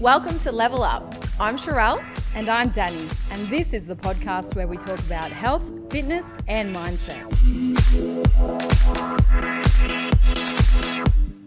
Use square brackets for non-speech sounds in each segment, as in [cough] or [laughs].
Welcome to Level Up. I'm Sharelle. And I'm Dani, and this is the podcast where we talk about health, fitness, and mindset.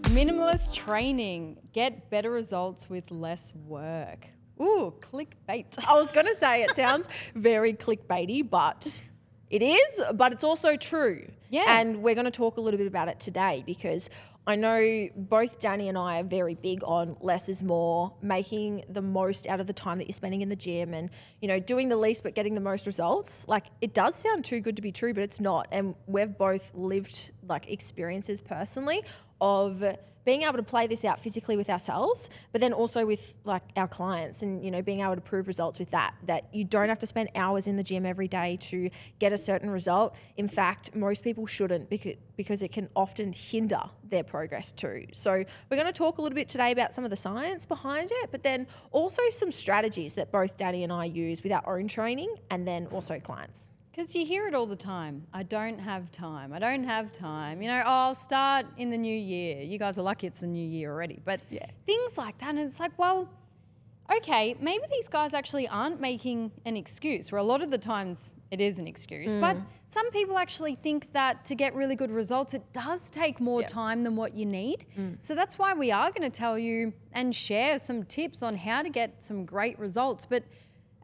Minimalist training. Get better results with less work. Ooh, clickbait. [laughs] I was going to say it sounds very clickbaity, but it is, but it's also true. Yeah. And we're going to talk a little bit about it today because I know both Dani and I are very big on less is more, making the most out of the time that you're spending in the gym and, you know, doing the least but getting the most results. Like it does sound too good to be true, but it's not. And we've both lived like experiences personally of being able to play this out physically with ourselves, but then also with like our clients and you know being able to prove results with that. That you don't have to spend hours in the gym every day to get a certain result. In fact, most people shouldn't because because it can often hinder their progress too. So we're going to talk a little bit today about some of the science behind it, but then also some strategies that both Dani and I use with our own training and then also clients. Because you hear it all the time. I don't have time. I don't have time. You know, oh, I'll start in the new year. You guys are lucky it's the new year already. But Yeah. things like that. And it's like, well, okay, maybe these guys actually aren't making an excuse, where a lot of the times it is an excuse. But Mm. some people actually think that to get really good results, it does take more. Mm. time than what you need. So that's why we are going to tell you and share some tips on how to get some great results. But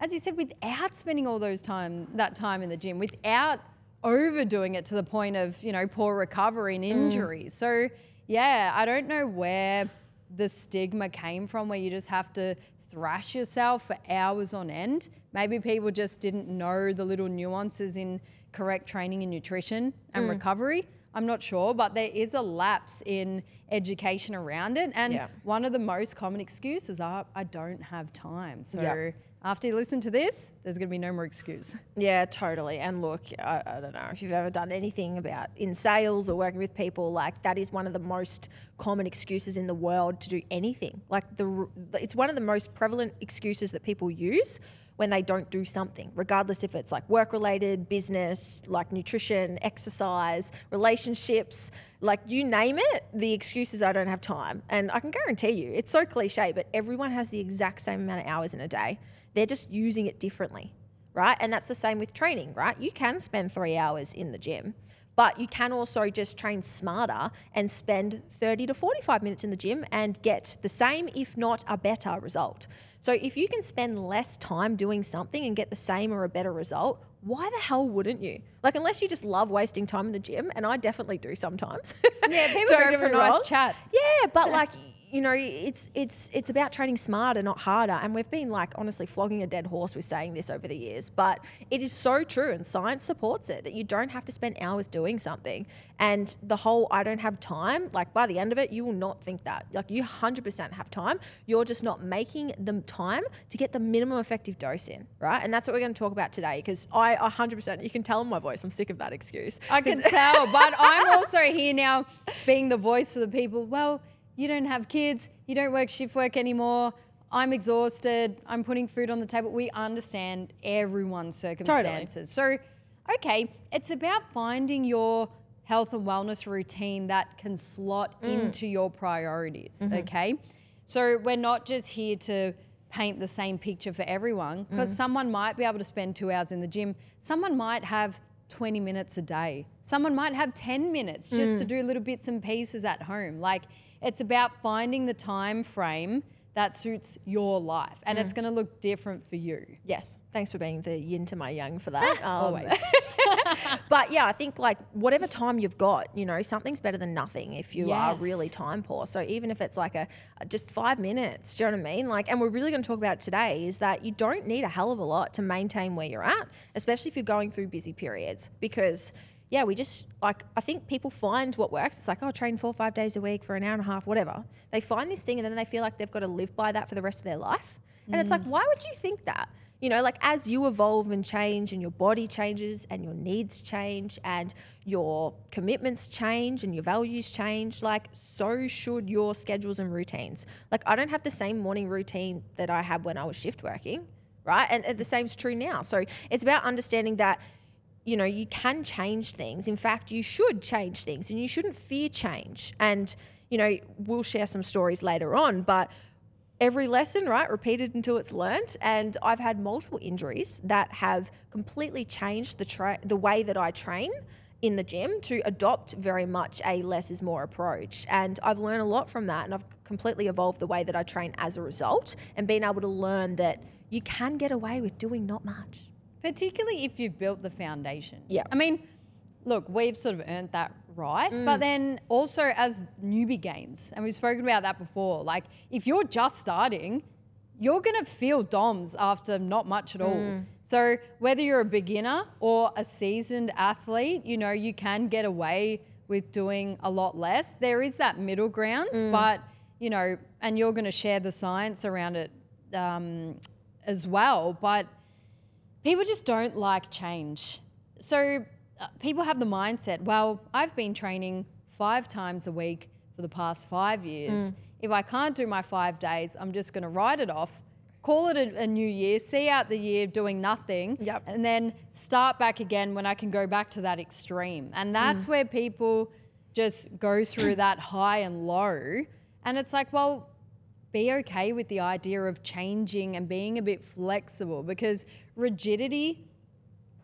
as you said, without spending all those time that time in the gym, without overdoing it to the point of you know poor recovery and mm. injuries. So yeah, I don't know where the stigma came from, where you just have to thrash yourself for hours on end. Maybe people just didn't know the little nuances in correct training and nutrition and mm. recovery. I'm not sure, but there is a lapse in education around it. And Yeah. one of the most common excuses are I don't have time. So Yeah. After you listen to this, there's going to be no more excuse. Yeah, totally. And look, I, I don't know if you've ever done anything about in sales or working with people, like that is one of the most common excuses in the world to do anything. Like the it's one of the most prevalent excuses that people use when they don't do something, regardless if it's like work related, business, like nutrition, exercise, relationships, like you name it, the excuse is I don't have time. And I can guarantee you, it's so cliche, but everyone has the exact same amount of hours in a day. They're just using it differently right? And that's the same with training, right? You can spend three hours in the gym, but you can also just train smarter and spend 30 to 45 minutes in the gym and get the same, if not a better result. So if you can spend less time doing something and get the same or a better result, why the hell wouldn't you? Like, unless you just love wasting time in the gym, and I definitely do sometimes. Yeah, people [laughs] Don't go for a nice wrong. chat. Yeah, but like you know, it's it's it's about training smarter, not harder. And we've been like honestly flogging a dead horse with saying this over the years, but it is so true, and science supports it that you don't have to spend hours doing something. And the whole I don't have time, like by the end of it, you will not think that. Like you 100% have time. You're just not making the time to get the minimum effective dose in, right? And that's what we're going to talk about today because I 100%. You can tell in my voice, I'm sick of that excuse. I can [laughs] tell, but I'm also here now being the voice for the people. Well, you don't have kids, you don't work shift work anymore. I'm exhausted. I'm putting food on the table. We understand everyone's circumstances. Totally. So, okay, it's about finding your health and wellness routine that can slot mm. into your priorities, mm-hmm. okay? So, we're not just here to paint the same picture for everyone because mm. someone might be able to spend two hours in the gym, someone might have 20 minutes a day. Someone might have 10 minutes just to mm. do little bits and pieces at home. Like it's about finding the time frame that suits your life and it's going to look different for you. Yes, thanks for being the yin to my yang for that. [laughs] Um, Always. [laughs] but yeah, I think like whatever time you've got, you know, something's better than nothing if you are really time poor. So even if it's like a, a just five minutes, do you know what I mean? Like, and we're really going to talk about today is that you don't need a hell of a lot to maintain where you're at, especially if you're going through busy periods, because. Yeah, we just like I think people find what works. It's like, oh, train four or five days a week for an hour and a half, whatever. They find this thing and then they feel like they've got to live by that for the rest of their life. And it's like, mm. why would you think that? You know, like as you evolve and change and your body changes and your needs change and your commitments change and your values change, like so should your schedules and routines. Like I don't have the same morning routine that I had when I was shift working, right? And, and the same's true now. So it's about understanding that you know, you can change things. In fact, you should change things and you shouldn't fear change. And, you know, we'll share some stories later on, but every lesson, right? Repeated until it's learnt. And I've had multiple injuries that have completely changed the tra- the way that I train in the gym to adopt very much a less is more approach. And I've learned a lot from that and I've completely evolved the way that I train as a result and being able to learn that you can get away with doing not much. Particularly if you've built the foundation. Yeah. I mean, look, we've sort of earned that right, Mm. but then also as newbie gains, and we've spoken about that before. Like, if you're just starting, you're gonna feel DOMs after not much at all. Mm. So whether you're a beginner or a seasoned athlete, you know, you can get away with doing a lot less. There is that middle ground, Mm. but you know, and you're gonna share the science around it um, as well, but people just don't like change. So uh, people have the mindset, well, I've been training five times a week for the past five years. If I can't do my five days, I'm just going to write it off, call it a, a new year, see out the year doing nothing, Yep. and then start back again when I can go back to that extreme. And that's where people just go through that high and low. And it's like, well, be okay with the idea of changing and being a bit flexible because rigidity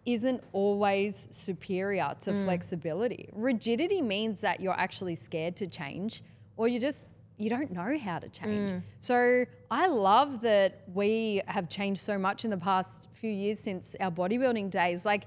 isn't always superior to mm. flexibility. Rigidity means that you're actually scared to change or you just you don't know how to change. Mm. So I love that we have changed so much in the past few years since our bodybuilding days. Like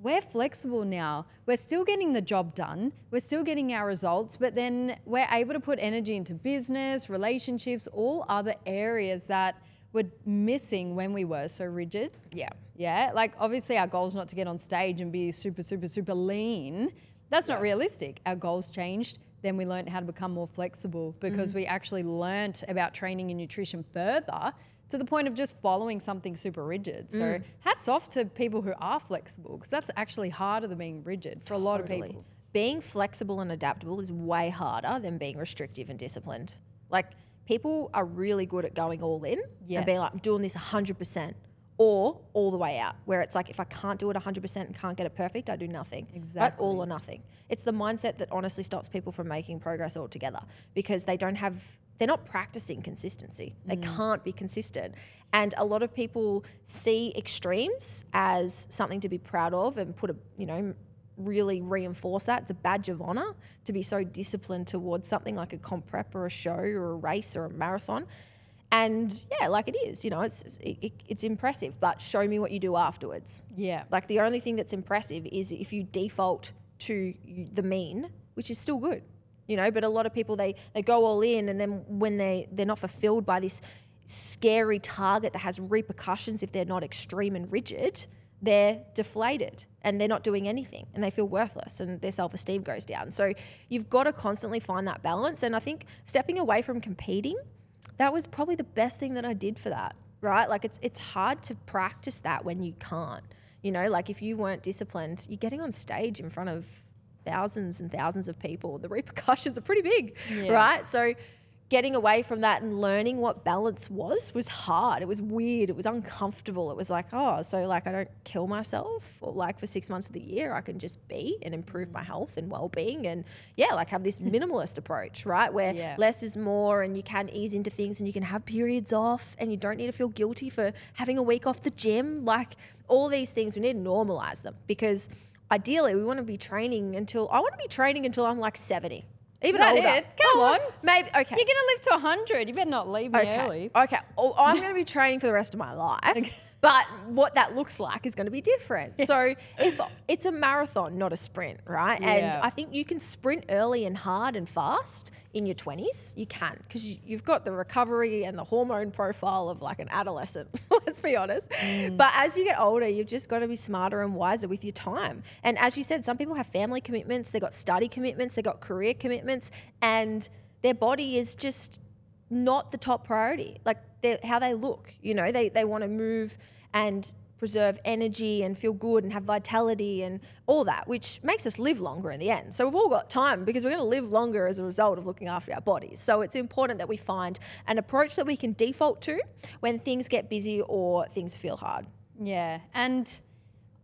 we're flexible now. We're still getting the job done. We're still getting our results, but then we're able to put energy into business, relationships, all other areas that were missing when we were so rigid. Yeah. Yeah, like obviously our goal is not to get on stage and be super, super, super lean. That's not realistic. Our goals changed. Then we learned how to become more flexible because mm. we actually learnt about training and nutrition further to the point of just following something super rigid. So mm. hats off to people who are flexible because that's actually harder than being rigid for a lot of people. Being flexible and adaptable is way harder than being restrictive and disciplined. Like people are really good at going all in and being like, I'm doing this 100% or all the way out, where it's like, if I can't do it 100% and can't get it perfect, I do nothing. Right? Exactly. All or nothing. It's the mindset that honestly stops people from making progress altogether because they don't have, they're not practicing consistency. They mm. can't be consistent. And a lot of people see extremes as something to be proud of and put a, you know, really reinforce that. It's a badge of honor to be so disciplined towards something like a comp prep or a show or a race or a marathon. And yeah, like it is, you know, it's it's- it, it- it's impressive, but show me what you do afterwards. Yeah. Like the only thing that's impressive is if you default to the mean, which is still good, you know. But a lot of people they they go all in, and then when they they're not fulfilled by this scary target that has repercussions if they're not extreme and rigid, they're deflated and they're not doing anything and they feel worthless and their self esteem goes down. So you've got to constantly find that balance. And I think stepping away from competing, that was probably the best thing that I did for that, right? Like it's it's hard to practice that when you can't. You know, like if you weren't disciplined, you're getting on stage in front of thousands and thousands of people. The repercussions are pretty big, Yeah. right? So getting away from that and learning what balance was was hard. It was weird. It was uncomfortable. It was like, oh, so like I don't kill myself or like for six months of the year, I can just be and improve my mm. health and well being and yeah, like have this minimalist approach, right? Where [laughs] Yeah. less is more and you can ease into things and you can have periods off and you don't need to feel guilty for having a week off the gym. Like all these things, we need to normalize them because ideally we want to be training until I want to be training until I'm like 70. Even that older. it? Come Well, on. Maybe okay. You're gonna live to 100. You better not leave me Okay. early. Okay. Oh, I'm going to be training for the rest of my life. But what that looks like is going to be different. [laughs] So if it's a marathon, not a sprint, right? And I think you can sprint early and hard and fast in your 20s. You can because you, you've got the recovery and the hormone profile of like an adolescent. [laughs] Let's be honest. Mm. But as you get older, you've just got to be smarter and wiser with your time. And as you said, some people have family commitments, they've got study commitments, they've got career commitments, and their body is just not the top priority. Like how they look, you know, they, they want to move and preserve energy and feel good and have vitality and all that, which makes us live longer in the end. So we've all got time because we're going to live longer as a result of looking after our bodies. So it's important that we find an approach that we can default to when things get busy or things feel hard. Yeah. And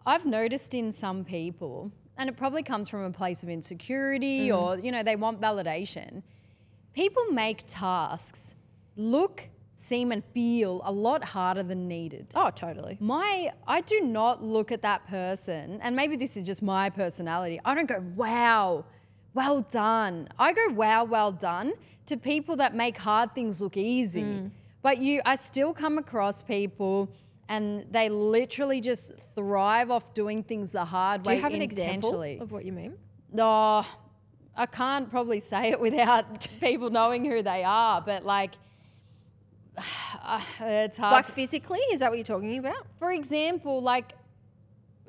I've noticed in some people, and it probably comes from a place of insecurity mm. or, you know, they want validation. People make tasks look seem and feel a lot harder than needed. Oh, totally. My, I do not look at that person, and maybe this is just my personality. I don't go, wow, well done. I go, wow, well done to people that make hard things look easy. Mm. But you, I still come across people and they literally just thrive off doing things the hard Do way you have an example of what you mean? No, I can't probably say it without [laughs] people knowing who they are, but like, [sighs] it's hard. Like physically? Is that what you're talking about? for example, like,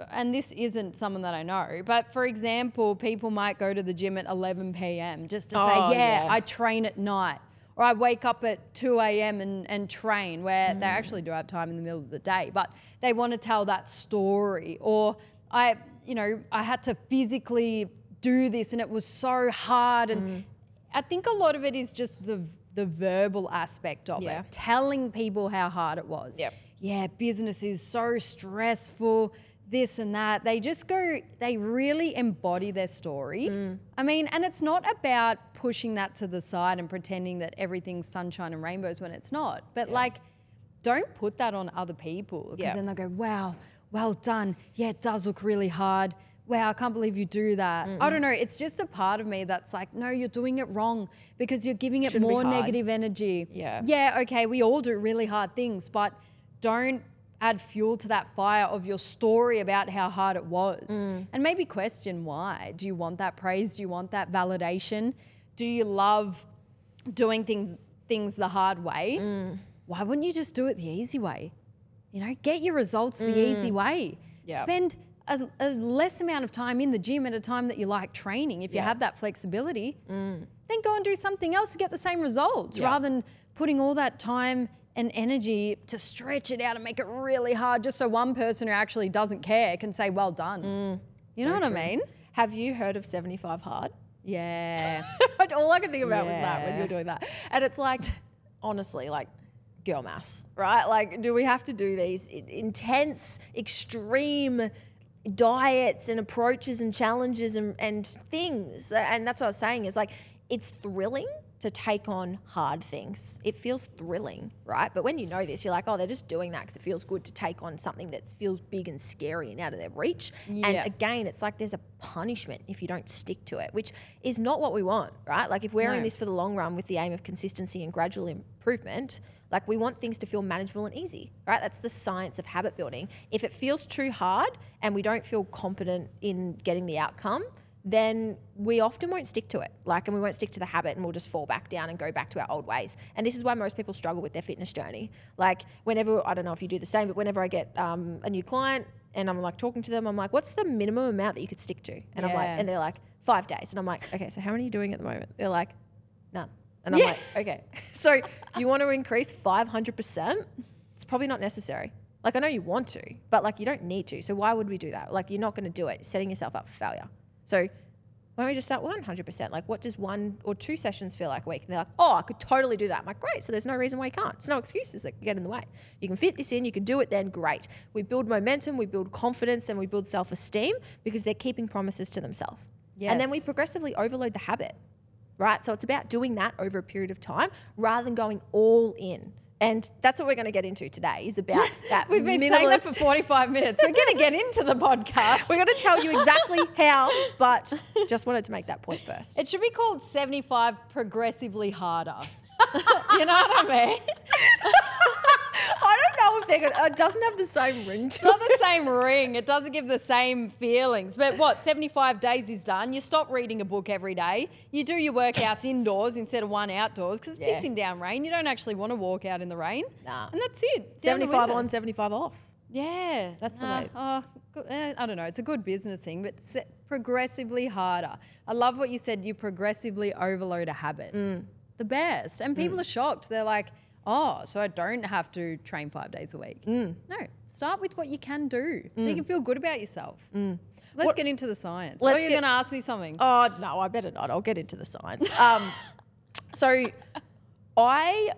and this isn't someone that I know, but for example, people might go to the gym at 11 p.m. just to say, Oh, yeah, yeah. I train at night. Or I wake up at 2 a.m. And, and train, where Mm. they actually do have time in the middle of the day, but they want to tell that story. Or I, you know, I had to physically do this and it was so hard. And Mm. I think a lot of it is just the, the verbal aspect of Yeah. it, telling people how hard it was Yep. yeah, business is so stressful, this and that. They just go, they really embody their story. Mm. I mean, and it's not about pushing that to the side and pretending that everything's sunshine and rainbows when it's not. But like, don't put that on other people because Yeah. then they'll go, wow, well done. Yeah, it does look really hard. Wow, I can't believe you do that. I don't know. It's just a part of me that's like, no, you're doing it wrong because you're giving it Shouldn't more negative energy. Yeah. Yeah, okay, we all do really hard things, but don't add fuel to that fire of your story about how hard it was. Mm. And maybe question why. Do you want that praise? Do you want that validation? Do you love doing things things the hard way? Mm. Why wouldn't you just do it the easy way? You know, get your results the easy way. Mm. Yeah. Spend a, a less amount of time in the gym at a time that you like training. If you Yeah. Mm. have that flexibility, then go and do something else to get the same results Yeah. rather than putting all that time and energy to stretch it out and make it really hard just so one person who actually doesn't care can say, well done. you know what I mean? Have you heard of 75 Hard? Yeah. [laughs] All I could think about was that when you Yeah. were doing that. And it's like, honestly, like girl mass, right? Like, do we have to do these intense, extreme diets and approaches and challenges and, and things? And that's what I was saying is like, it's thrilling to take on hard things. It feels thrilling, right? But when you know this, you're like, oh, they're just doing that because it feels good to take on something that feels big and scary and out of their reach. Yeah. And again, it's like there's a punishment if you don't stick to it, which is not what we want, right? Like if we're in this for the long run with the aim of consistency and gradual improvement, like we want things to feel manageable and easy, right? That's the science of habit building. If it feels too hard and we don't feel competent in getting the outcome, then we often won't stick to it. Like, and we won't stick to the habit and we'll just fall back down and go back to our old ways. And this is why most people struggle with their fitness journey. Like, whenever, I don't know if you do the same, but whenever I get um, a new client and I'm like talking to them, I'm like, what's the minimum amount that you could stick to? And I'm like, and they're like, five days. And I'm like, okay, so how many are you doing at the moment? They're like, none. And I'm Yeah. like, okay. [laughs] So you want to increase 500%? It's probably not necessary. Like, I know you want to, but like, you don't need to. So why would we do that? Like, you're not going to do it, You're setting yourself up for failure. So why don't we just start 100%? Like, what does one or two sessions feel like a week? And they're like, oh, I could totally do that. I'm like, great. So there's no reason why you can't. There's no excuses that get in the way. You can fit this in, you can do it then, great. We build momentum, we build confidence, and we build self esteem because they're keeping promises to themselves. And then we progressively overload the habit, right? So it's about doing that over a period of time rather than going all in. And that's what we're going to get into today is about [laughs] that. We've been saying that for 45 minutes. We're going to get into the podcast. We're going to tell you exactly [laughs] how, but just wanted to make that point first. It should be called 75 progressively harder. [laughs] you know what I mean? Know if they're to, it doesn't have the same ring To It's not the same ring. It doesn't give the same feelings. But what, 75 days is done. You stop reading a book every day. You do your workouts indoors instead of one outdoors because it's Yeah. pissing down rain. You don't actually want to walk out in the rain. Nah. And that's it. Down 75 on, 75 off. Yeah, That's the way. Oh, eh, I don't know. It's a good business thing, but progressively harder. I love what you said. You progressively overload a habit. Mm. The best, and people are shocked. They're like, "Oh, so I don't have to train five days a week." Mm. No, start with what you can do, so you can feel good about yourself. Let's What- get into the science. Let's Let's you're going to ask me something. Oh, no, I better not. I'll get into the science. Um, [laughs] so I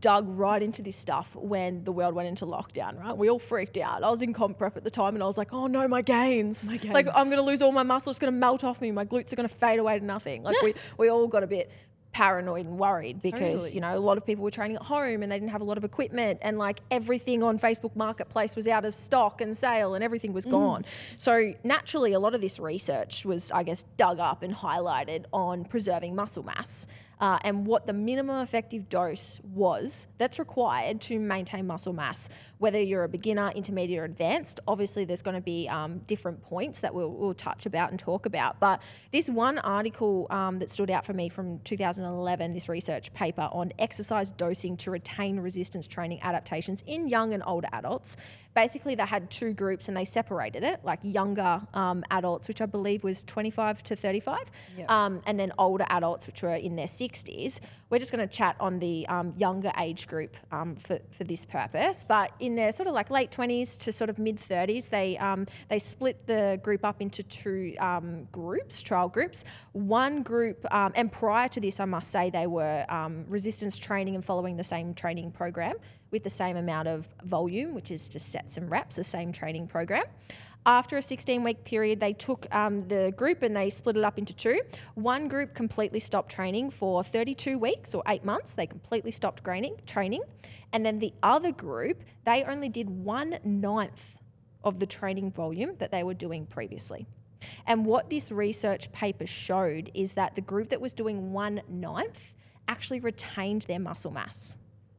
dug right into this stuff when the world went into lockdown, right? We all freaked out. I was in comp prep at the time and I was like, oh no, my gains. My Like, I'm going to lose all my muscle. It's going to melt off me. My glutes are going to fade away to nothing. Like, [laughs] we, we all got a bit paranoid and worried because Totally. you know a lot of people were training at home and they didn't have a lot of equipment and like everything on Facebook Marketplace was out of stock and sale and everything was mm. gone. So naturally, a lot of this research was, I guess, dug up and highlighted on preserving muscle mass. Uh, and what the minimum effective dose was that's required to maintain muscle mass, whether you're a beginner, intermediate, or advanced. Obviously, there's going to be um, different points that we'll, we'll touch about and talk about. But this one article um, that stood out for me from 2011, this research paper on exercise dosing to retain resistance training adaptations in young and older adults. Basically, they had two groups and they separated it, like younger um, adults, which I believe was 25 to 35, Yeah. um, and then older adults, which were in their 60s. We're just going to chat on the um, younger age group um, for, for this purpose. But in their sort of like late 20s to sort of mid 30s, they, um, they split the group up into two um, groups, trial groups. One group, um, and prior to this, I must say, they were um, resistance training and following the same training program with the same amount of volume, which is just sets and reps, the same training program. After a 16 week period, they took um, the group and they split it up into two. One group completely stopped training for 32 weeks or eight months. They completely stopped training. training. And then the other group, they only did one ninth of the training volume that they were doing previously. And what this research paper showed is that the group that was doing one ninth actually retained their muscle mass,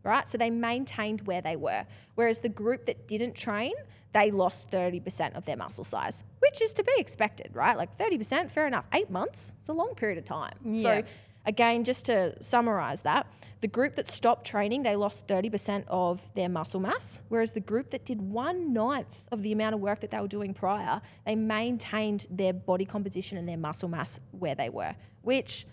right? So they maintained where they were. Whereas the group that didn't train, they lost 30% of their muscle size, which is to be expected, right? Like 30%, fair enough. Eight months, it's a long period of time. Yeah. So again, just to summarize that, the group that stopped training, they lost 30% of their muscle mass, whereas the group that did one ninth of the amount of work that they were doing prior, they maintained their body composition and their muscle mass where they were, which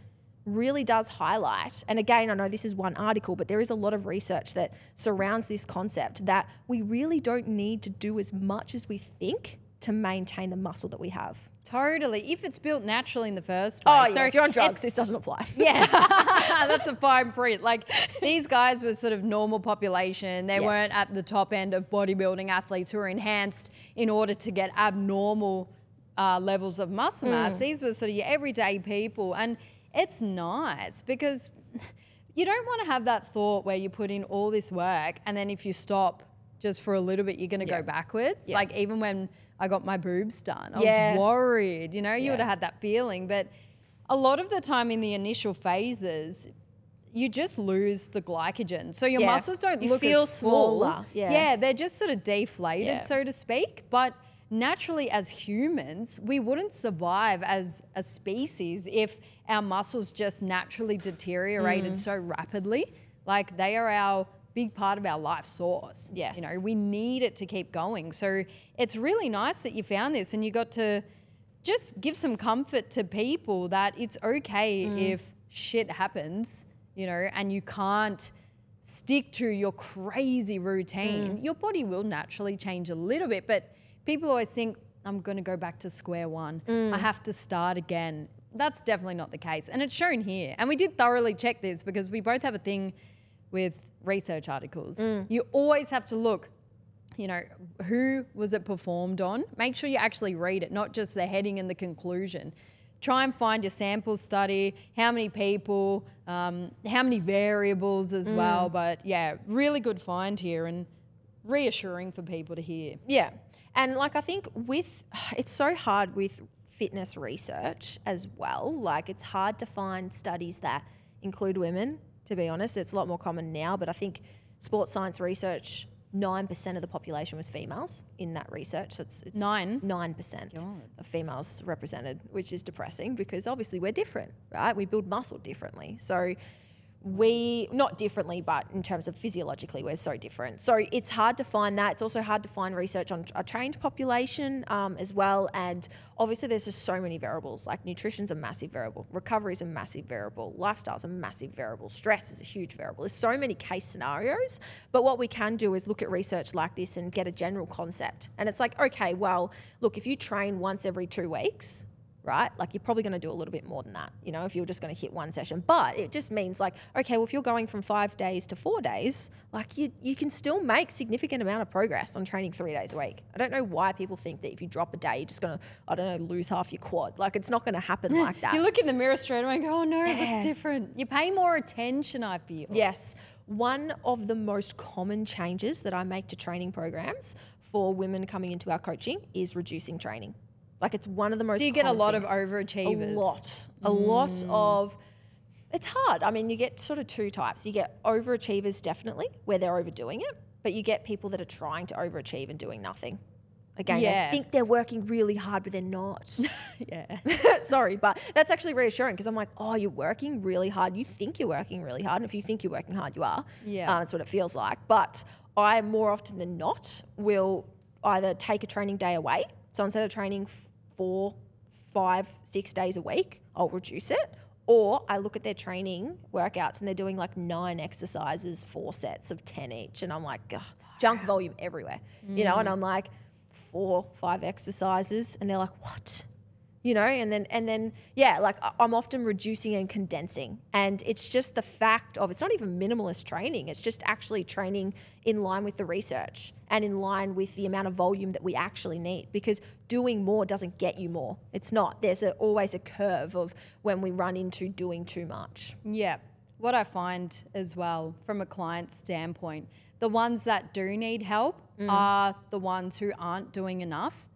really does highlight. And again, I know this is one article, but there is a lot of research that surrounds this concept that we really don't need to do as much as we think to maintain the muscle that we have. Totally. If it's built naturally in the first place. Oh, place. yeah, So if you're on drugs, this doesn't apply. [laughs] Yeah, [laughs] that's a fine print. Like these guys were sort of normal population. They Yes. weren't at the top end of bodybuilding athletes who are enhanced in order to get abnormal uh, levels of muscle Mm. mass. These were sort of your everyday people, and it's nice because [laughs] you don't want to have that thought where you put in all this work and then if you stop just for a little bit, you're going to Yeah. go backwards. Yeah. Like even when I got my boobs done, I Yeah. was worried. You know, you would have had that feeling, but a lot of the time in the initial phases, you just lose the glycogen. So your muscles don't You look feel smaller. Yeah. yeah, they're just sort of deflated, so to speak. But naturally, as humans, we wouldn't survive as a species if our muscles just naturally deteriorated Mm. so rapidly. Like they are our big part of our life source. Yes. You know, we need it to keep going. So it's really nice that you found this and you got to just give some comfort to people that it's okay Mm. if shit happens, you know, and you can't stick to your crazy routine. Mm. Your body will naturally change a little bit, but people always think, I'm going to go back to square one. Mm. I have to start again. That's definitely not the case. And it's shown here. And we did thoroughly check this because we both have a thing with research articles. Mm. You always have to look you know, who was it performed on? Make sure you actually read it, not just the heading and the conclusion. Try and find your sample study, how many people, um, how many variables as Mm. well. But yeah, really good find here and reassuring for people to hear. Yeah. And like I think with [sighs] it's so hard with fitness research as well. Like it's hard to find studies that include women, to be honest. It's a lot more common now, but I think sports science research 9% of the population was females in that research. That's it's Nine? 9% God. of females represented, which is depressing because obviously we're different, right? We build muscle differently. So we not differently, but in terms of physiologically, we're so different. So it's hard to find that. It's also hard to find research on a trained population um, as well. And obviously, there's just so many variables. Like nutrition's a massive variable, recovery is a massive variable, lifestyle's a massive variable, stress is a huge variable. There's so many case scenarios. But what we can do is look at research like this and get a general concept. And it's like, okay, well, look, if you train once every two weeks, right? Like you're probably going to do a little bit more than that, you know, if you're just going to hit one session. But it just means like, okay, well, if you're going from five days to four days, like you, you can still make significant amount of progress on training three days a week. I don't know why people think that if you drop a day, you're just going to, I don't know, lose half your quad. Like it's not going to happen [laughs] like that. You look in the mirror straight away and go, oh no, that's different. You pay more attention, I feel. Yes. One of the most common changes that I make to training programs for women coming into our coaching is reducing training. Like it's one of the most. So you get a lot things. of overachievers. A lot. A lot of. It's hard. I mean, you get sort of two types. You get overachievers, definitely, where they're overdoing it, but you get people that are trying to overachieve and doing nothing. Again, Yeah. they think they're working really hard, but they're not. [laughs] Yeah. [laughs] Sorry, but that's actually reassuring because I'm like, oh, you're working really hard. You think you're working really hard. And if you think you're working hard, you are. Yeah. Uh, that's what it feels like. But I more often than not will either take a training day away. So instead of training f- four, five, six days a week, I'll reduce it. Or I look at their training workouts and they're doing like nine exercises, four sets of 10 each. And I'm like, "Ugh, junk volume everywhere, you know? And mm. I'm like, four, five exercises. And they're like, what? You know and then and then yeah like i'm often reducing and condensing. And it's just the fact of it's not even minimalist training it's just actually training in line with the research and in line with the amount of volume that we actually need because doing more doesn't get you more. It's not. There's a, always a curve of when we run into doing too much. Yeah. What I find as well from a client standpoint, the ones that do need help Mm. are the ones who aren't doing enough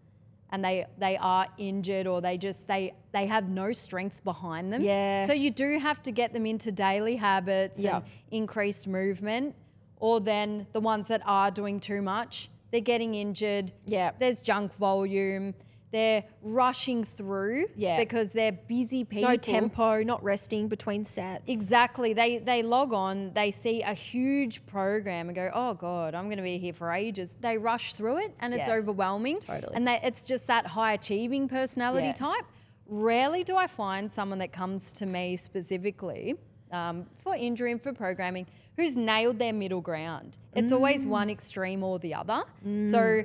and they they are injured or they just they they have no strength behind them. Yeah. So you do have to get them into daily habits Yeah. and increased movement or then the ones that are doing too much, they're getting injured. Yeah. There's junk volume. They're rushing through Yeah. because they're busy people. no tempo not resting between sets Exactly. They they log on, they see a huge program and go, "Oh god, I'm going to be here for ages." They rush through it and it's Yeah. overwhelming. Totally. And they, it's just that high achieving personality Yeah. type. Rarely do I find someone that comes to me specifically um, for injury and for programming who's nailed their middle ground. It's always Mm. one extreme or the other. So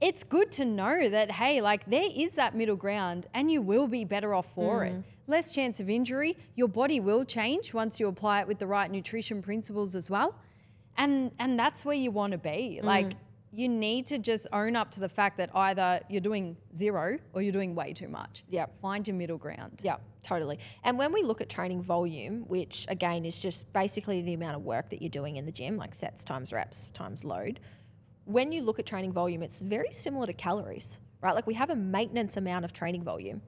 it's good to know that hey, like there is that middle ground, and you will be better off for Mm. it. Less chance of injury. Your body will change once you apply it with the right nutrition principles as well, and and that's where you want to be. Mm. Like you need to just own up to the fact that either you're doing zero or you're doing way too much. yeah Find your middle ground. Yeah, totally. And when we look at training volume, which again is just basically the amount of work that you're doing in the gym, like sets times reps times load, when you look at training volume, it's very similar to calories, right? Like we have a maintenance amount of training volume,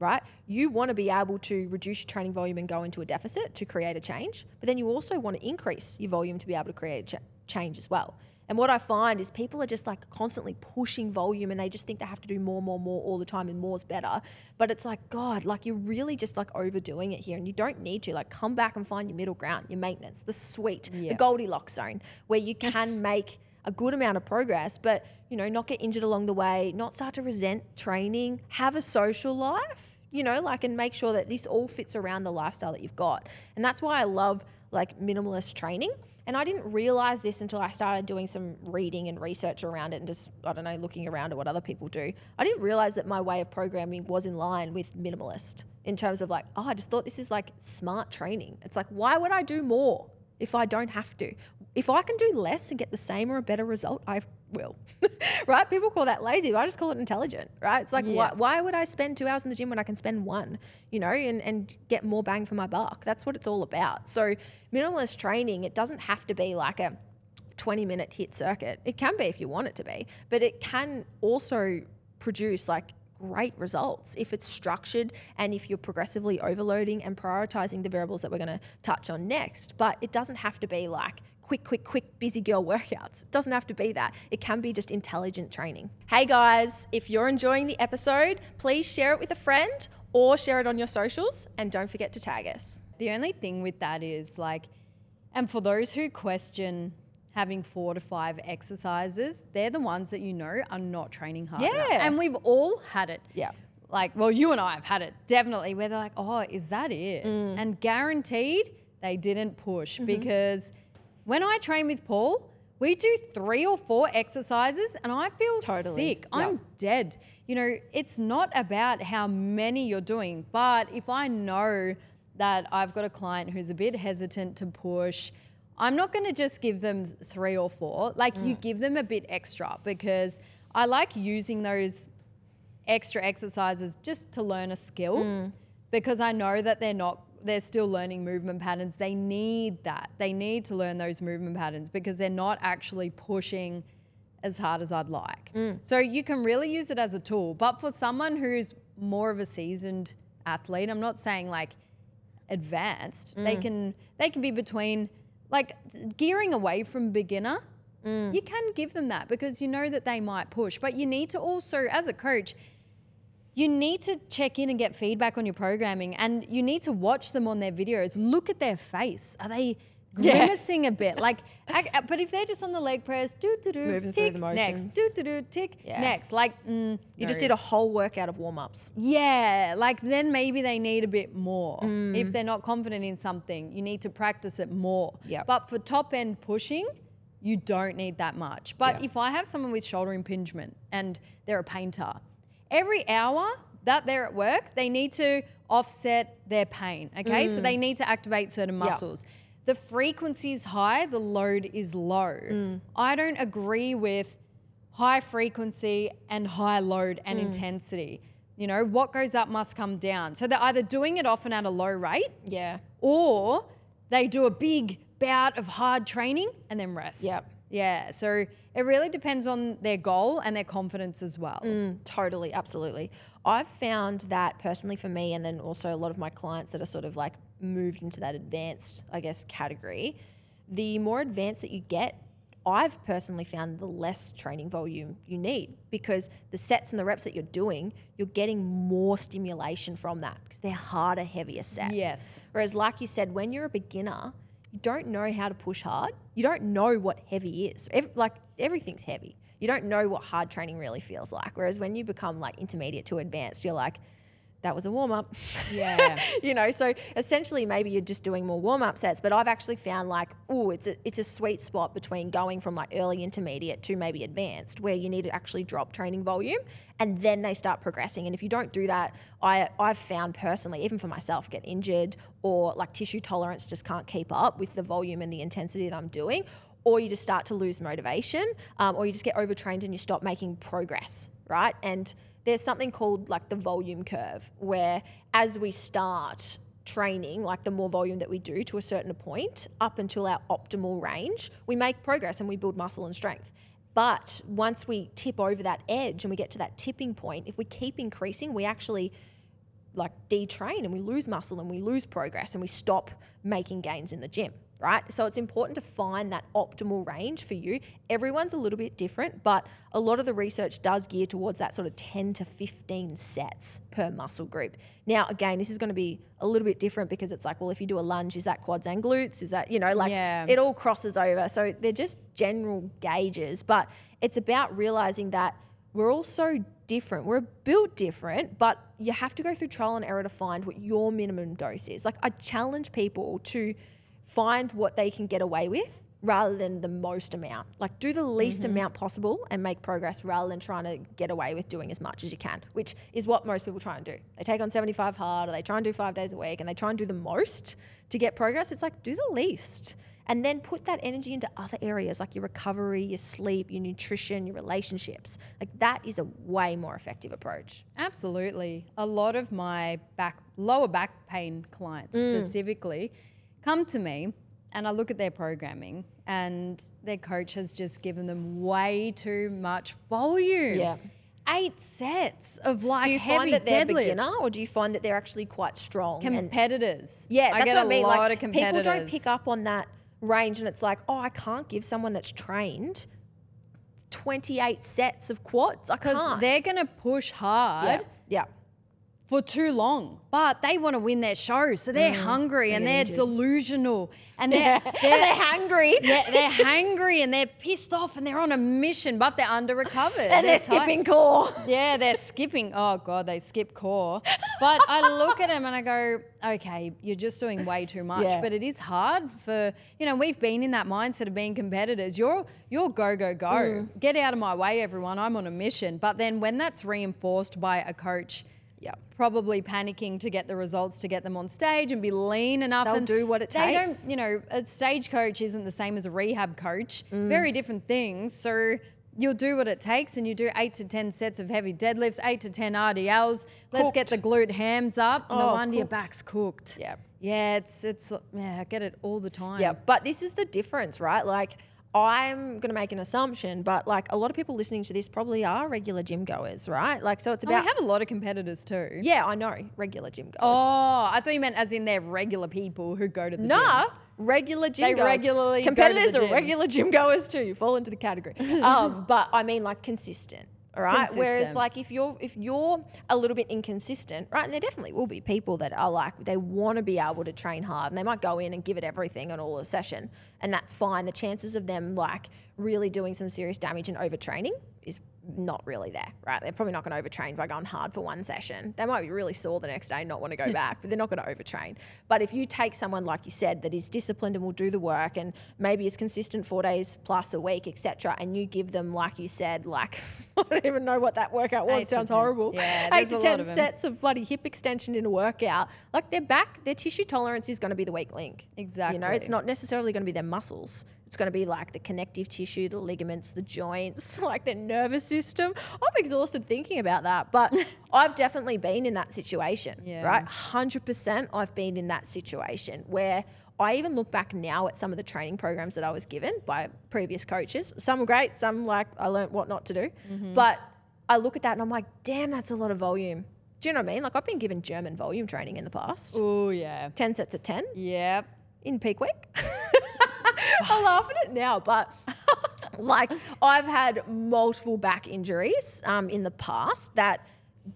right? You want to be able to reduce your training volume and go into a deficit to create a change, but then you also want to increase your volume to be able to create a ch- change as well. And what I find is people are just like constantly pushing volume and they just think they have to do more, more, more all the time and more's better. But it's like, God, like you're really just like overdoing it here and you don't need to. Like come back and find your middle ground, your maintenance, the sweet, Yeah. the Goldilocks zone where you can [laughs] make a good amount of progress, but you know, not get injured along the way, not start to resent training, have a social life, you know, like and make sure that this all fits around the lifestyle that you've got. And that's why I love like minimalist training. And I didn't realize this until I started doing some reading and research around it and just, I don't know, looking around at what other people do. I didn't realize that my way of programming was in line with minimalist in terms of like, oh, I just thought this is like smart training. It's like, why would I do more? If I don't have to. If I can do less and get the same or a better result, I will. [laughs] right? People call that lazy, but I just call it intelligent, right? It's like, Yeah. why, why would I spend two hours in the gym when I can spend one, you know, and, and get more bang for my buck? That's what it's all about. So, minimalist training, it doesn't have to be like a 20 minute HIIT circuit. It can be if you want it to be, but it can also produce like great results if it's structured and if you're progressively overloading and prioritizing the variables that we're going to touch on next. But it doesn't have to be like quick, quick, quick, busy girl workouts. It doesn't have to be that. It can be just intelligent training. Hey guys, if you're enjoying the episode, please share it with a friend or share it on your socials and don't forget to tag us. The only thing with that is like, and for those who question having four to five exercises, they're the ones that you know are not training hard. enough. Yeah. And we've all had it. Yeah. Like, well, you and I have had it definitely where they're like, oh, is that it? Mm. And guaranteed they didn't push Mm-hmm. because when I train with Paul, We do three or four exercises and I feel Totally. sick. Yep. I'm dead. You know, it's not about how many you're doing, but if I know that I've got a client who's a bit hesitant to push, I'm not going to just give them three or four. Like you mm. give them a bit extra because I like using those extra exercises just to learn a skill mm. because I know that they're not they're still learning movement patterns. They need that. They need to learn those movement patterns because they're not actually pushing as hard as I'd like. Mm. So you can really use it as a tool. But for someone who's more of a seasoned athlete, I'm not saying like advanced. They can they can be between like gearing away from beginner. Mm. You can give them that because you know that they might push, but you need to also as a coach you need to check in and get feedback on your programming and you need to watch them on their videos. Look at their face. Are they Yeah. grimacing a bit? Like, ac- but if they're just on the leg press, do do do, tick, the next, do do do, tick, Yeah. next. Like, mm, You just did a whole workout of warm ups. Yeah, like then maybe they need a bit more. Mm. If they're not confident in something, you need to practice it more. Yep. But for top end pushing, you don't need that much. But Yeah. if I have someone with shoulder impingement and they're a painter, every hour that they're at work, they need to offset their pain. Okay, so they need to activate certain muscles. Yep. The frequency is high, the load is low. Mm. I don't agree with high frequency and high load and Mm. intensity. You know, what goes up must come down. So they're either doing it often at a low rate Yeah. or they do a big bout of hard training and then rest. Yep. Yeah. So it really depends on their goal and their confidence as well. Mm. Totally, absolutely. I've found that personally for me, and then also a lot of my clients that are sort of like moved into that advanced, I guess, category. The more advanced that you get, I've personally found the less training volume you need because the sets and the reps that you're doing, you're getting more stimulation from that because they're harder, heavier sets. Yes. Whereas, like you said, when you're a beginner, you don't know how to push hard. You don't know what heavy is. Like everything's heavy. You don't know what hard training really feels like. Whereas when you become like intermediate to advanced, you're like, that was a warm up. Yeah. [laughs] you know, so essentially maybe you're just doing more warm up sets. But I've actually found like, oh, it's a it's a sweet spot between going from like early intermediate to maybe advanced, where you need to actually drop training volume and then they start progressing. And if you don't do that, I I've found personally, even for myself, get injured or like tissue tolerance just can't keep up with the volume and the intensity that I'm doing. Or you just start to lose motivation, um, or you just get overtrained and you stop making progress, right? And there's something called like the volume curve where as we start training like the more volume that we do to a certain point up until our optimal range we make progress and we build muscle and strength. But once we tip over that edge and we get to that tipping point if we keep increasing we actually like detrain and we lose muscle and we lose progress and we stop making gains in the gym, right? So it's important to find that optimal range for you. Everyone's a little bit different, but a lot of the research does gear towards that sort of 10 to 15 sets per muscle group. Now, again, this is going to be a little bit different because it's like, well, if you do a lunge, is that quads and glutes? Is that, you know, like Yeah. it all crosses over. So they're just general gauges, but it's about realizing that we're all so different. We're built different, but you have to go through trial and error to find what your minimum dose is. Like I challenge people to find what they can get away with rather than the most amount. Like do the least amount possible and make progress rather than trying to get away with doing as much as you can, which is what most people try and do. They take on 75 hard or they try and do 5 days a week and they try and do the most to get progress. It's like do the least and then put that energy into other areas like your recovery, your sleep, your nutrition, your relationships. Like that is a way more effective approach. Absolutely. A lot of my back lower back pain clients Mm. specifically come to me and I look at their programming and their coach has just given them way too much volume. Yeah. Eight sets of like Do you heavy find that they're deadlifts. beginner or do you find that they're actually quite strong? and- competitors. yeah, that's I get what a I mean. lot like of competitors. people don't pick up on that range and it's like, oh, I can't give someone that's trained 28 sets of quads. I because can't. they're going to push hard yeah. yeah. For too long, but they want to win their show, so they're hungry and they're injured. delusional and they're, [laughs] and they're hungry. [laughs] they're, they're hangry and they're pissed off and they're on a mission, but they're under recovered. [laughs] and they're tight. skipping core. Yeah, they're skipping. Oh god, they skip core. But I look at them and I go, okay, you're just doing way too much. Yeah. But it is hard for you know we've been in that mindset of being competitors. You're you're go go go. Mm. Get out of my way, everyone. I'm on a mission. But then when that's reinforced by a coach. Yep. Probably panicking to get the results to get them on stage and be lean enough. They'll and do what it they takes. Don't, you know, a stage coach isn't the same as a rehab coach. Mm. Very different things. So you'll do what it takes and you do eight to 10 sets of heavy deadlifts, eight to 10 RDLs. Let's get the glute hams up. no Oh, wonder your back's cooked. Yeah. Yeah, it's, it's, yeah, I get it all the time. Yeah, but this is the difference, right? Like, I'm going to make an assumption, but like a lot of people listening to this probably are regular gym goers, right? Like, so it's And we have a lot of competitors too. yeah, I know, regular gym goers. Oh, I thought you meant as in they're regular people who go to the gym. Nah, gym. regular gym They goers. regularly go to the competitors are regular gym goers too. You fall into the category. [laughs] um, but I mean like consistent. All right. Whereas like if you're if you're a little bit inconsistent, right, and there definitely will be people that are like they want to be able to train hard and they might go in and give it everything on all a session, and that's fine. The chances of them like really doing some serious damage and overtraining is not really there, right? They're probably not going to overtrain by going hard for one session. They might be really sore the next day and not want to go [laughs] back, but they're not going to overtrain. But if you take someone like you said that is disciplined and will do the work and maybe is consistent four days plus a week, etc., and you give them like you said, like [laughs] I don't even know what that workout was. Eight Sounds 10. horrible. Yeah, eight to ten of sets of bloody hip extension in a workout. Like their back, their tissue tolerance is going to be the weak link. Exactly. You know, it's not necessarily going to be their muscles. It's going to be like the connective tissue, the ligaments, the joints, [laughs] like the nervous system. I'm exhausted thinking about that, but [laughs] I've definitely been in that situation, Yeah. right? 100% I've been in that situation where I even look back now at some of the training programs that I was given by previous coaches. Some were great, some like I learned what not to do. Mm-hmm. But I look at that and I'm like, damn, that's a lot of volume. Do you know what I mean? Like I've been given German volume training in the past. Oh, yeah. 10 sets of 10 Yep. In peak week. [laughs] I laugh at it now, but [laughs] like I've had multiple back injuries um, in the past that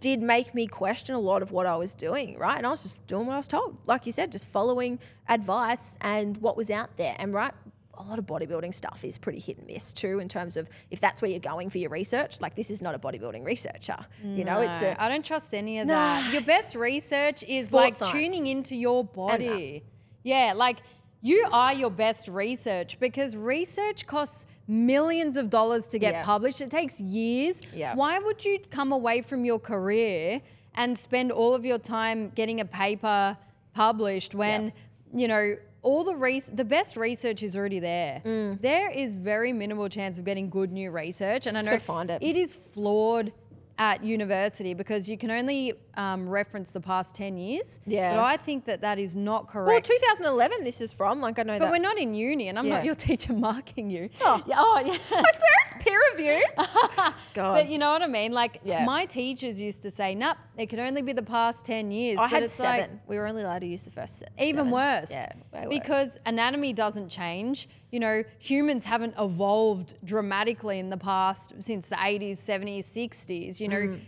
did make me question a lot of what I was doing, right? And I was just doing what I was told. Like you said, just following advice and what was out there. And right, a lot of bodybuilding stuff is pretty hit and miss too in terms of if that's where you're going for your research. Like this is not a bodybuilding researcher. You know, it's No, a I don't trust any of Nah. that. Your best research is like science. tuning into your body. Yeah, like you are your best research because research costs millions of dollars to get Yeah. published. It takes years. Yeah. Why would you come away from your career and spend all of your time getting a paper published when, you know, all the res- the best research is already there. Mm. There is very minimal chance of getting good new research, and Just I know find it. it is flawed at university because you can only um, reference the past 10 years. Yeah. But I think that that is not correct. well, 2011. This is from like I know but that. we're not in uni, and I'm Yeah. not your [laughs] teacher marking you. Oh. [laughs] Yeah, oh, yeah. I swear it's peer review. [laughs] God, But you know what I mean? Like Yeah. my teachers used to say, "Nope, it can only be the past ten years." I but had it's seven. like we were only allowed to use the first se- even worse. Yeah, way worse. because anatomy doesn't change. You know, humans haven't evolved dramatically in the past since the 80s, 70s, 60s. You know, Mm.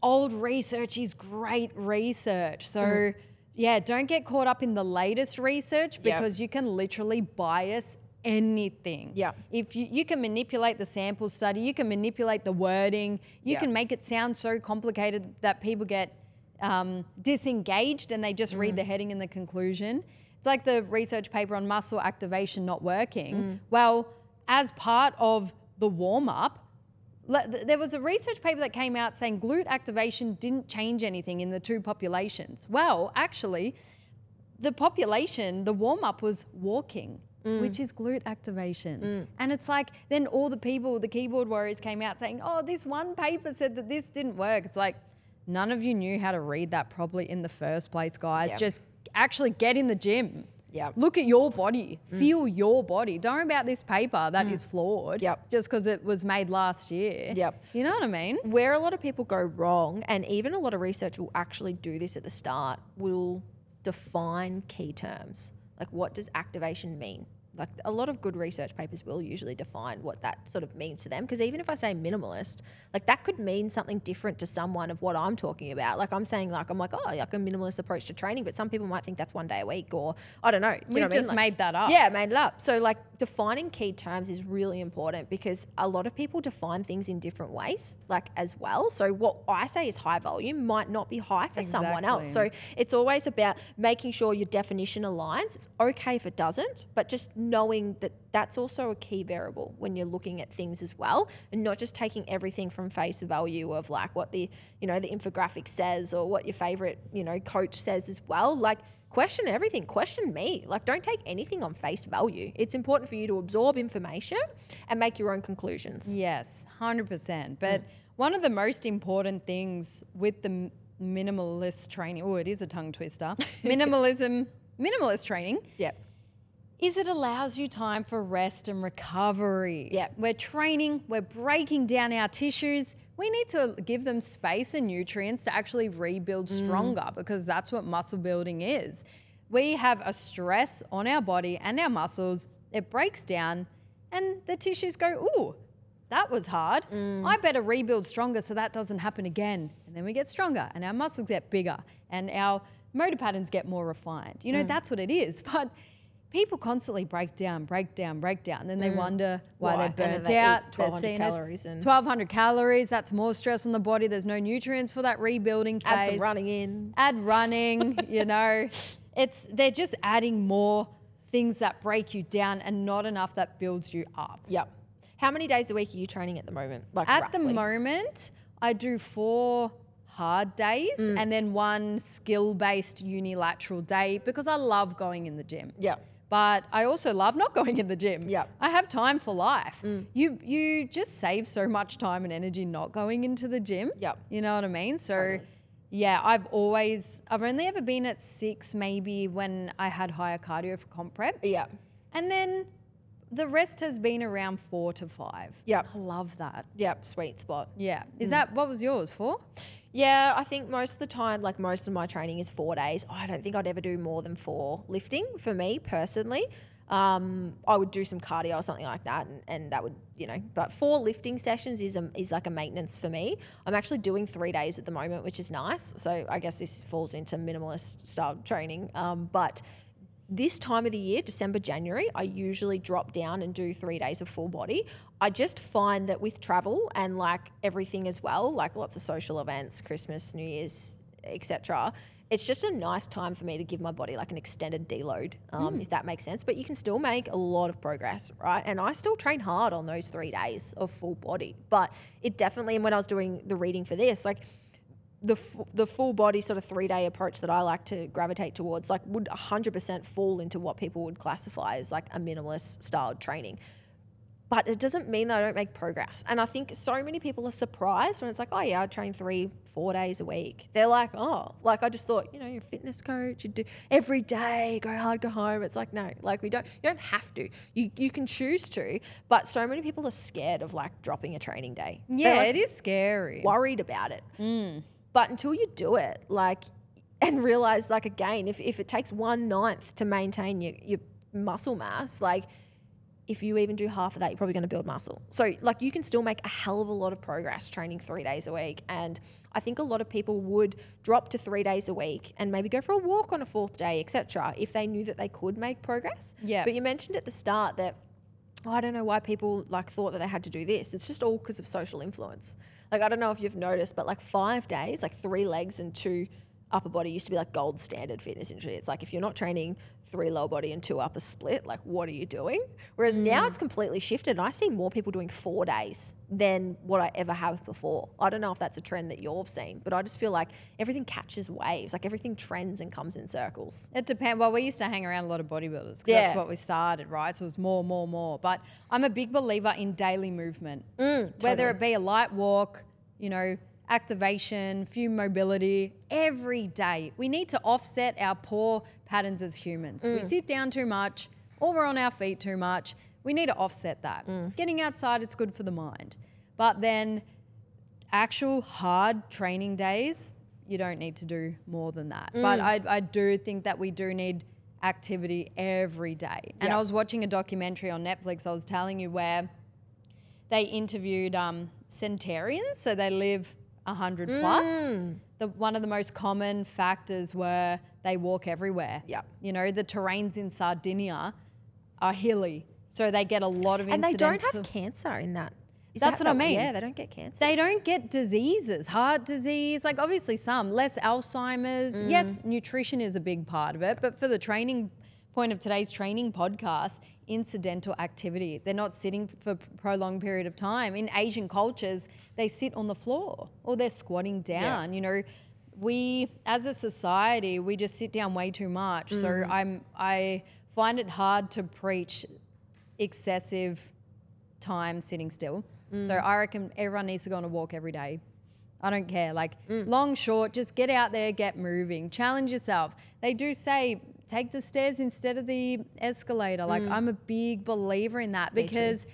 old research is great research. So. Mm. Yeah, don't get caught up in the latest research Yep. because you can literally bias anything. Yeah. If you, you can manipulate the sample study, you can manipulate the wording, you Yeah. can make it sound so complicated that people get um, disengaged and they just Mm. read the heading and the conclusion. It's like the research paper on muscle activation not working. Mm. Well, as part of the warm up, there was a research paper that came out saying glute activation didn't change anything in the two populations. Well, actually, the population, the warm up was walking, which is glute activation. And it's like, then all the people, the keyboard warriors came out saying, oh, this one paper said that this didn't work. It's like, none of you knew how to read that probably in the first place, guys. Yep. Just actually get in the gym. Yep. Look at your body, feel your body. Don't worry about this paper that hmm. is flawed Yep. just because it was made last year. Yep. You know what I mean? where a lot of people go wrong, and even a lot of research will actually do this at the start, will define key terms. Like, what does activation mean? Like a lot of good research papers will usually define what that sort of means to them. Because even if I say minimalist, like that could mean something different to someone of what I'm talking about. Like I'm saying, like I'm like, oh, like a minimalist approach to training, but some people might think that's one day a week, or I don't know. You We've know what I mean? just Like- made that up. Yeah, made it up. So like defining key terms is really important because a lot of people define things in different ways, like as well. So what I say is high volume might not be high for someone else. So it's always about making sure your definition aligns. It's okay if it doesn't, but just knowing that that's also a key variable when you're looking at things as well and not just taking everything from face value of like what the, you know, the infographic says or what your favorite, you know, coach says as well. Like question everything, question me. Like don't take anything on face value. It's important for you to absorb information and make your own conclusions. Yes, 100%. But mm. one of the most important things with the minimalist training, oh, it is a tongue twister, [laughs] minimalism, minimalist training, Yeah. Is it allows you time for rest and recovery. Yeah. We're training, we're breaking down our tissues. We need to give them space and nutrients to actually rebuild mm. stronger because that's what muscle building is. We have a stress on our body and our muscles, it breaks down, and the tissues go, ooh, that was hard. Mm. I better rebuild stronger so that doesn't happen again. And then we get stronger and our muscles get bigger and our motor patterns get more refined. You know, mm. that's what it is. [laughs] But people constantly break down, break down, break down. And then they wonder why, Why? They're burnt they out. 1200 They're seen as- calories and- 1200 calories. That's more stress on the body. There's no nutrients for that rebuilding phase Add some running in. add running, [laughs] you know. It's they're just adding more things that break you down and not enough that builds you up. Yep. How many days a week are you training at the moment? Like At the moment, I do four hard days Mm. and then one skill-based unilateral day because I love going in the gym. Yep. But I also love not going in the gym. Yep. I have time for life. Mm. You you just save so much time and energy not going into the gym. Yep. You know what I mean? So yeah, I've always I've only ever been at six maybe when I had higher cardio for comp prep. Yeah. And then the rest has been around four to five. Yep. I love that. Yep. Sweet spot. Yeah. Mm. Is that what was yours for? Yeah, I think most of the time, like most of my training is four days. I don't think I'd ever do more than four lifting for me personally. Um, I would do some cardio or something like that, and, and that would, you know, but four lifting sessions is a, is like a maintenance for me. I'm actually doing three days at the moment, which is nice. So I guess this falls into minimalist style training. Um, but this time of the year, December, January, I usually drop down and do three days of full body. I just find that with travel and like everything as well, like lots of social events, Christmas, New Year's, etc. It's just a nice time for me to give my body like an extended deload, um, if that makes sense. But you can still make a lot of progress, right? And I still train hard on those three days of full body. But it definitely, and when I was doing the reading for this, like the f- the full body sort of three day approach that I like to gravitate towards, like, would 100% fall into what people would classify as like a minimalist style training. But it doesn't mean that I don't make progress. And I think so many people are surprised when it's like, oh yeah, I train three, four days a week. They're like, oh, like I just thought, you know, you're a fitness coach, you do every day, go hard, go home. It's like, no, like we don't, you don't have to. You you can choose to, but so many people are scared of like dropping a training day. Yeah, like, it is scary. worried about it. Mm. But until you do it, like, and realize, like, again, if, if it takes one ninth to maintain your, your muscle mass, like, if you even do half of that, you're probably going to build muscle. So, like, you can still make a hell of a lot of progress training three days a week. And I think a lot of people would drop to three days a week and maybe go for a walk on a fourth day, etc., if they knew that they could make progress. Yeah. But you mentioned at the start that oh, I don't know why people like thought that they had to do this. It's just all because of social influence. Like I don't know if you've noticed, but like five days, like three legs and two upper body used to be like gold standard fitness industry. It's like if you're not training three lower body and two upper split, like what are you doing? Whereas now mm. it's completely shifted. And I see more people doing four days than what I ever have before. I don't know if that's a trend that you've seen, but I just feel like everything catches waves. Like everything trends and comes in circles. It depends. Well, we used to hang around a lot of bodybuilders 'cause Yeah. that's what we started, right? So it was more, more, more. But I'm a big believer in daily movement, mm, whether it be a light walk, you know, activation, few mobility, every day. We need to offset our poor patterns as humans. We mm. sit down too much, or we're on our feet too much. We need to offset that. Mm. Getting outside, it's good for the mind. But then actual hard training days, you don't need to do more than that. Mm. But I, I do think that we do need activity every day. And Yeah. I was watching a documentary on Netflix, I was telling you, where they interviewed um, centenarians, so they live 100 plus. Mm. The, one of the most common factors were they walk everywhere. Yep. You know, the terrains in Sardinia are hilly, so they get a lot of And they don't have cancer in that. Is That's that what I mean. Yeah, they don't get cancer. they don't get diseases, heart disease, like obviously some, less Alzheimer's. Yes, nutrition is a big part of it, but for the training point of today's training podcast, incidental activity. They're not sitting for prolonged period of time. In Asian cultures, they sit on the floor or they're squatting down, you know. We as a society, we just sit down way too much. So mm. I'm I find it hard to preach excessive time sitting still. Mm. So I reckon everyone needs to go on a walk every day. I don't care, like mm. long, short, just get out there, get moving, challenge yourself. They do say take the stairs instead of the escalator. Like mm. I'm a big believer in that because,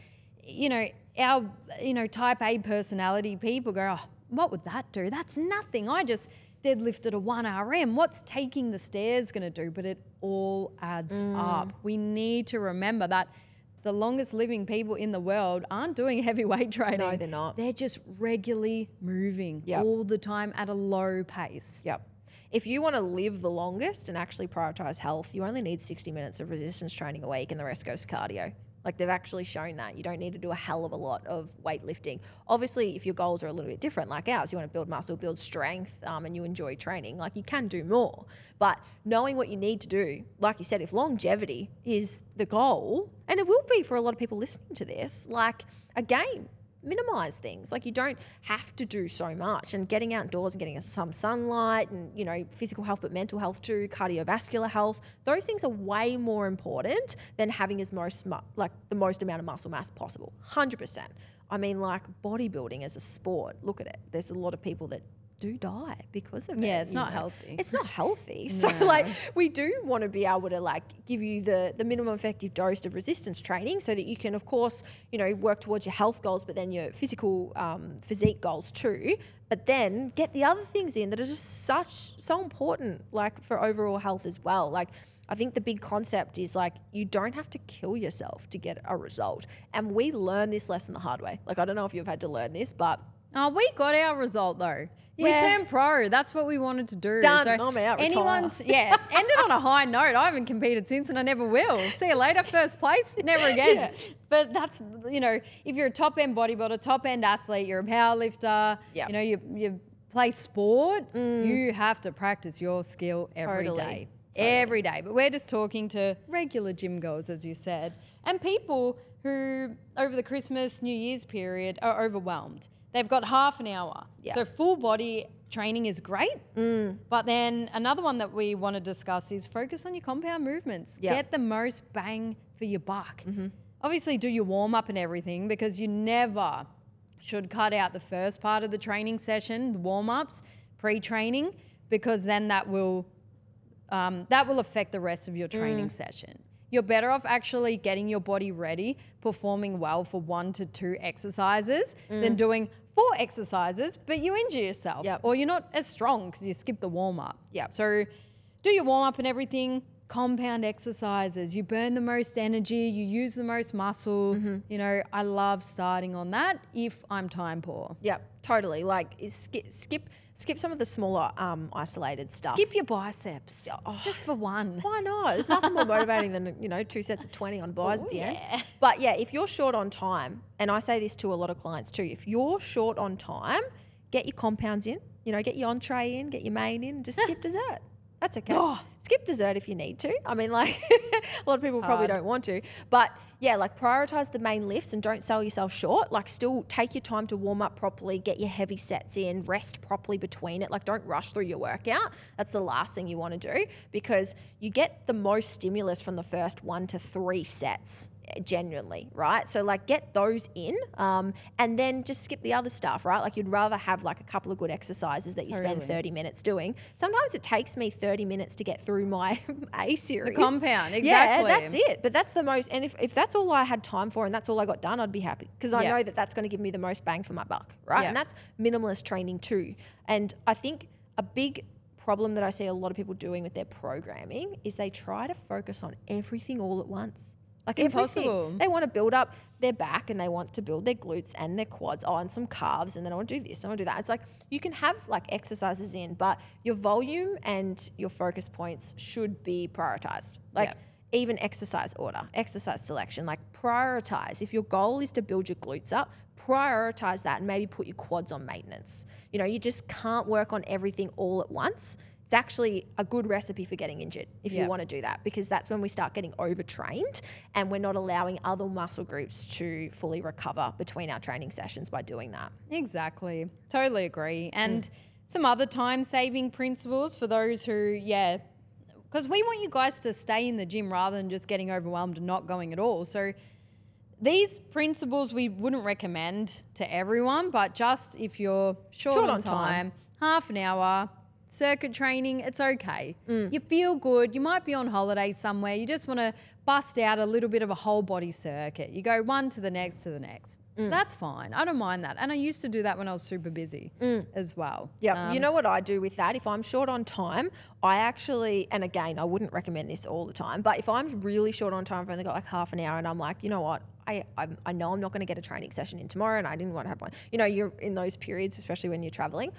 you know, our you know type A personality people go, oh, what would that do? That's nothing. I just deadlifted a one RM. What's taking the stairs going to do? But it all adds mm. up. We need to remember that the longest living people in the world aren't doing [laughs] heavy weight training. No, they're not. They're just regularly moving Yep. all the time at a low pace. Yep. If you want to live the longest and actually prioritize health, you only need 60 minutes of resistance training a week and the rest goes to cardio. Like they've actually shown that. You don't need to do a hell of a lot of weightlifting. Obviously, if your goals are a little bit different, like ours, you want to build muscle, build strength, um, and you enjoy training, like you can do more. But knowing what you need to do, like you said, if longevity is the goal, and it will be for a lot of people listening to this, like again, minimize things. Like you don't have to do so much. And getting outdoors and getting some sunlight and, you know, physical health, but mental health too, cardiovascular health, those things are way more important than having as most, like the most amount of muscle mass possible. 100%. I mean, like bodybuilding as a sport, look at it. There's a lot of people that do die because of it. Yeah, it's not know. healthy. It's not healthy. [laughs] So No. like we do want to be able to like give you the the minimum effective dose of resistance training so that you can of course you know work towards your health goals but then your physical um, physique goals too but then get the other things in that are just such so important like for overall health as well like I think the big concept is like you don't have to kill yourself to get a result. And we learn this lesson the hard way. Like I don't know if you've had to learn this, but Oh, we got our result though. We Yeah. turned pro. That's what we wanted to do. Done. I'm out. Retire. Anyone's yeah. [laughs] Ended on a high note. I haven't competed since, and I never will. See you later. First place. Never [laughs] again. Yeah. But that's you know, if you're a top end bodybuilder, top end athlete, you're a power lifter. Yeah. You know, you you play sport. Mm. You have to practice your skill every day. Totally. Every day. But we're just talking to regular gym goers, as you said, and people who over the Christmas, New Year's period are overwhelmed. They've got half an hour. Yeah. So full body training is great. Mm. But then another one that we want to discuss is focus on your compound movements. Yeah. Get the most bang for your buck. Mm-hmm. Obviously, do your warm up and everything because you never should cut out the first part of the training session, the warm ups, pre training, because then that will um, that will affect the rest of your training mm. session. You're better off actually getting your body ready, performing well for one to two exercises than mm. doing four exercises, but you injure yourself Yep. or you're not as strong because you skip the warm up. Yep. So do your warm up and everything. Compound exercises. You burn the most energy. You use the most muscle. Mm-hmm. You know, I love starting on that if I'm time poor. Yeah, totally. Like skip skip skip some of the smaller um, isolated stuff. Skip your biceps oh. just for one. Why not? There's nothing more motivating than you know two sets of twenty on bis at the yeah. end. But yeah, if you're short on time, and I say this to a lot of clients too, if you're short on time, get your compounds in. You know, get your entree in, get your main in, just skip [laughs] dessert. That's okay. Oh. Skip dessert if you need to. I mean, like [laughs] a lot of people probably hard. don't want to, but yeah, like prioritize the main lifts and don't sell yourself short. Like, still take your time to warm up properly, get your heavy sets in, rest properly between it. Like, don't rush through your workout. That's the last thing you want to do because you get the most stimulus from the first one to three sets genuinely right so like get those in um, and then just skip the other stuff right like you'd rather have like a couple of good exercises that you spend 30 minutes doing sometimes it takes me 30 minutes to get through my [laughs] a series The compound, exactly. yeah that's it but that's the most and if, if that's all i had time for and that's all i got done i'd be happy because i Yeah. know that that's going to give me the most bang for my buck right Yeah. and that's minimalist training too and i think a big problem that I see a lot of people doing with their programming is they try to focus on everything all at once. Like It's impossible. They want to build up their back and they want to build their glutes and their quads. Oh, and some calves, and then I want to do this. I want to do that. It's like you can have like exercises in, but your volume and your focus points should be prioritized. Like Yep. even exercise order, exercise selection, like prioritize. If your goal is to build your glutes up, prioritize that and maybe put your quads on maintenance. You know, you just can't work on everything all at once. It's actually a good recipe for getting injured if Yeah. you want to do that because that's when we start getting overtrained and we're not allowing other muscle groups to fully recover between our training sessions by doing that. Exactly. Totally Mm. agree. And some other time saving principles for those who, yeah, because we want you guys to stay in the gym rather than just getting overwhelmed and not going at all. So these principles we wouldn't recommend to everyone, but just if you're short, Short on, on time, time. half an hour, circuit training, it's okay. Mm. You feel good. You might be on holiday somewhere. You just want to bust out a little bit of a whole body circuit. You go one to the next to the next. Mm. That's fine. I don't mind that. And I used to do that when I was super busy as well. Yeah, Um, you know what I do with that? If I'm short on time, I actually, and again, I wouldn't recommend this all the time, but if I'm really short on time, I've only got like half an hour, and I'm like, you know what? I, I, I know I'm not going to get a training session in tomorrow, and I didn't want to have one. You know, you're in those periods, especially when you're traveling.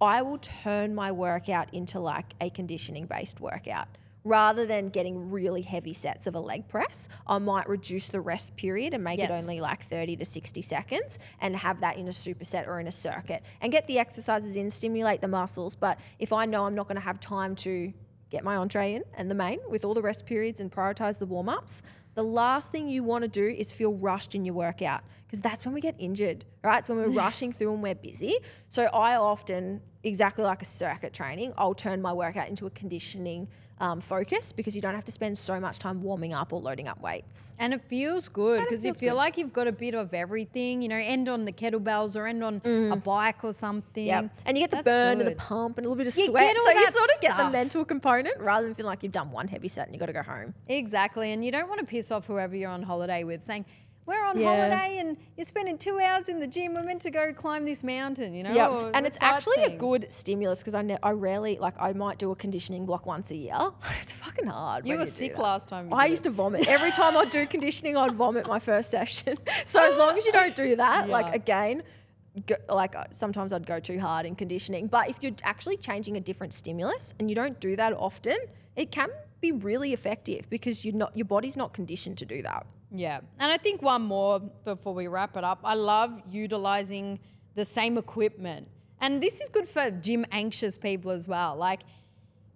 I will turn my workout into like a conditioning based workout. Rather than getting really heavy sets of a leg press, I might reduce the rest period and make it only like 30 to 60 seconds and have that in a superset or in a circuit and get the exercises in, stimulate the muscles. But if I know I'm not going to have time to get my entree in and the main with all the rest periods and prioritize the warm ups, the last thing you want to do is feel rushed in your workout because that's when we get injured, right? It's when we're [laughs] rushing through and we're busy. So I often, exactly like a circuit training, I'll turn my workout into a conditioning um, focus because you don't have to spend so much time warming up or loading up weights. And it feels good because you feel good. like you've got a bit of everything, you know, end on the kettlebells or end on a bike or something. Yeah, and you get the That's burn and the pump and a little bit of You sweat, so you sort of get the mental component rather than feeling like you've done one heavy set and you've got to go home. Exactly. And you don't want to piss off whoever you're on holiday with saying, we're on Yeah. holiday and you're spending two hours in the gym. We're meant to go climb this mountain, you know? Yeah, and it's actually a good stimulus because I ne- I rarely like I might do a conditioning block once a year. [laughs] it's fucking hard. You were do sick last time. you I used it. to vomit every time I'd do conditioning. I'd vomit my first session. [laughs] So as long as you don't do [laughs] that, like again, go, like uh, sometimes I'd go too hard in conditioning. But if you're actually changing a different stimulus and you don't do that often, it can be really effective because you're not your body's not conditioned to do that. Yeah. And I think one more before we wrap it up. I love utilizing the same equipment. And this is good for gym anxious people as well. Like,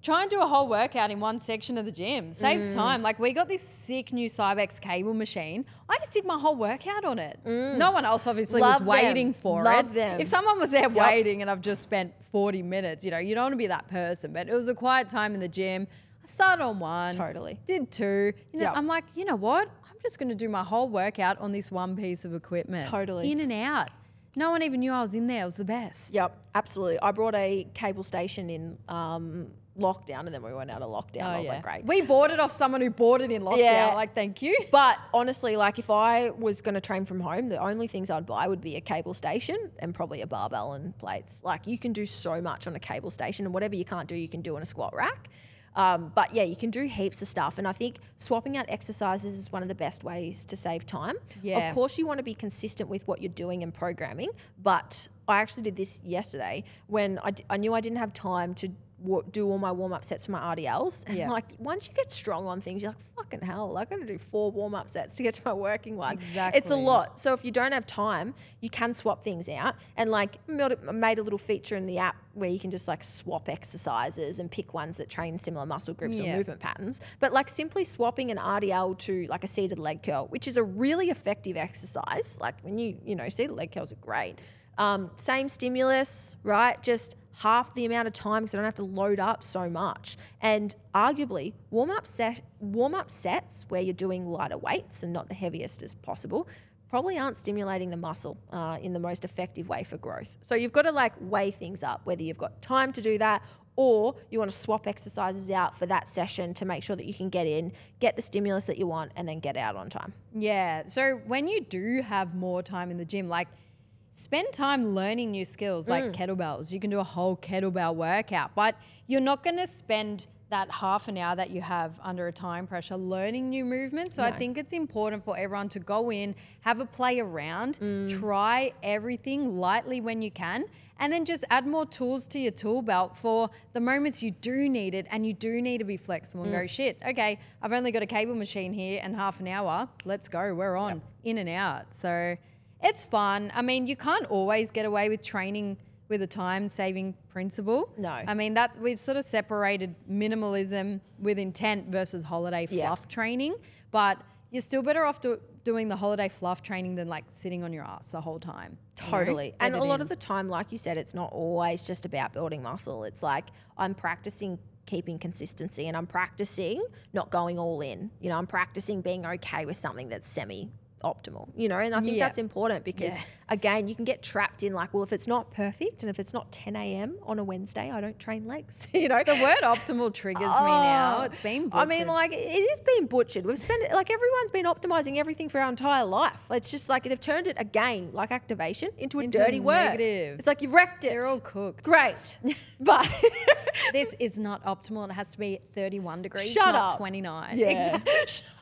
try and do a whole workout in one section of the gym. Saves mm. time. Like, we got this sick new Cybex cable machine. I just did my whole workout on it. Mm. No one else obviously Love was waiting them. for Love it. them. If someone was there waiting and I've just spent 40 minutes, you know, you don't want to be that person. But it was a quiet time in the gym. I started on one. Totally. Did two. You know, Yep. I'm like, you know what? I'm just going to do my whole workout on this one piece of equipment. Totally. In and out. No one even knew I was in there. It was the best. Yep, absolutely. I brought a cable station in um, lockdown, and then we went out of lockdown. I was like, great. We bought it off someone who bought it in lockdown. Yeah. Like, thank you. [laughs] But honestly, like if I was going to train from home, the only things I'd buy would be a cable station and probably a barbell and plates. Like you can do so much on a cable station, and whatever you can't do, you can do on a squat rack. Um, but yeah, you can do heaps of stuff. And I think swapping out exercises is one of the best ways to save time. Yeah. Of course, you want to be consistent with what you're doing and programming. But I actually did this yesterday when I, d- I knew I didn't have time to do all my warm up sets for my RDLs. And Yeah. like once you get strong on things, you're like, fucking hell, I got to do four warm up sets to get to my working one. Exactly. It's a lot. So if you don't have time, you can swap things out. And like made a- made a little feature in the app where you can just like swap exercises and pick ones that train similar muscle groups Yeah. or movement patterns. But like simply swapping an RDL to like a seated leg curl, which is a really effective exercise. Like when you, you know, seated leg curls are great. Um, same stimulus, right? Just half the amount of time because I don't have to load up so much. And arguably, warm up set warm up sets where you're doing lighter weights and not the heaviest as possible probably aren't stimulating the muscle uh, in the most effective way for growth. So you've got to like weigh things up, whether you've got time to do that or you want to swap exercises out for that session to make sure that you can get in, get the stimulus that you want, and then get out on time. Yeah. So when you do have more time in the gym, like spend time learning new skills like Mm. kettlebells. You can do a whole kettlebell workout, but you're not going to spend that half an hour that you have under a time pressure learning new movements. So I think it's important for everyone to go in, have a play around, Mm. try everything lightly when you can, and then just add more tools to your tool belt for the moments you do need it and you do need to be flexible and go, shit, okay, I've only got a cable machine here and half an hour. Let's go. We're on in and out. So it's fun. I mean, you can't always get away with training with a time saving principle. No. I mean, that we've sort of separated minimalism with intent versus holiday Yeah. fluff training, but you're still better off do, doing the holiday fluff training than like sitting on your ass the whole time. you know? Totally. And a lot in. of the time, like you said, it's not always just about building muscle. It's like I'm practicing keeping consistency and I'm practicing not going all in. You know, I'm practicing being okay with something that's semi optimal, you know, and I think Yeah. that's important because Yeah. again, you can get trapped in like, well, if it's not perfect and if it's not 10 a.m. on a Wednesday, I don't train legs, [laughs] you know. the word optimal triggers me oh, now. Oh, It's been I mean, butchered. like it is being butchered. We've spent like everyone's been optimizing everything for our entire life. It's just like they've turned it again, like activation, into a Into a dirty word. negative. It's like you've wrecked it. They're all cooked. great, [laughs] but this is not optimal. It has to be 31 degrees, Shut not up. 29. Yeah. Exactly. [laughs]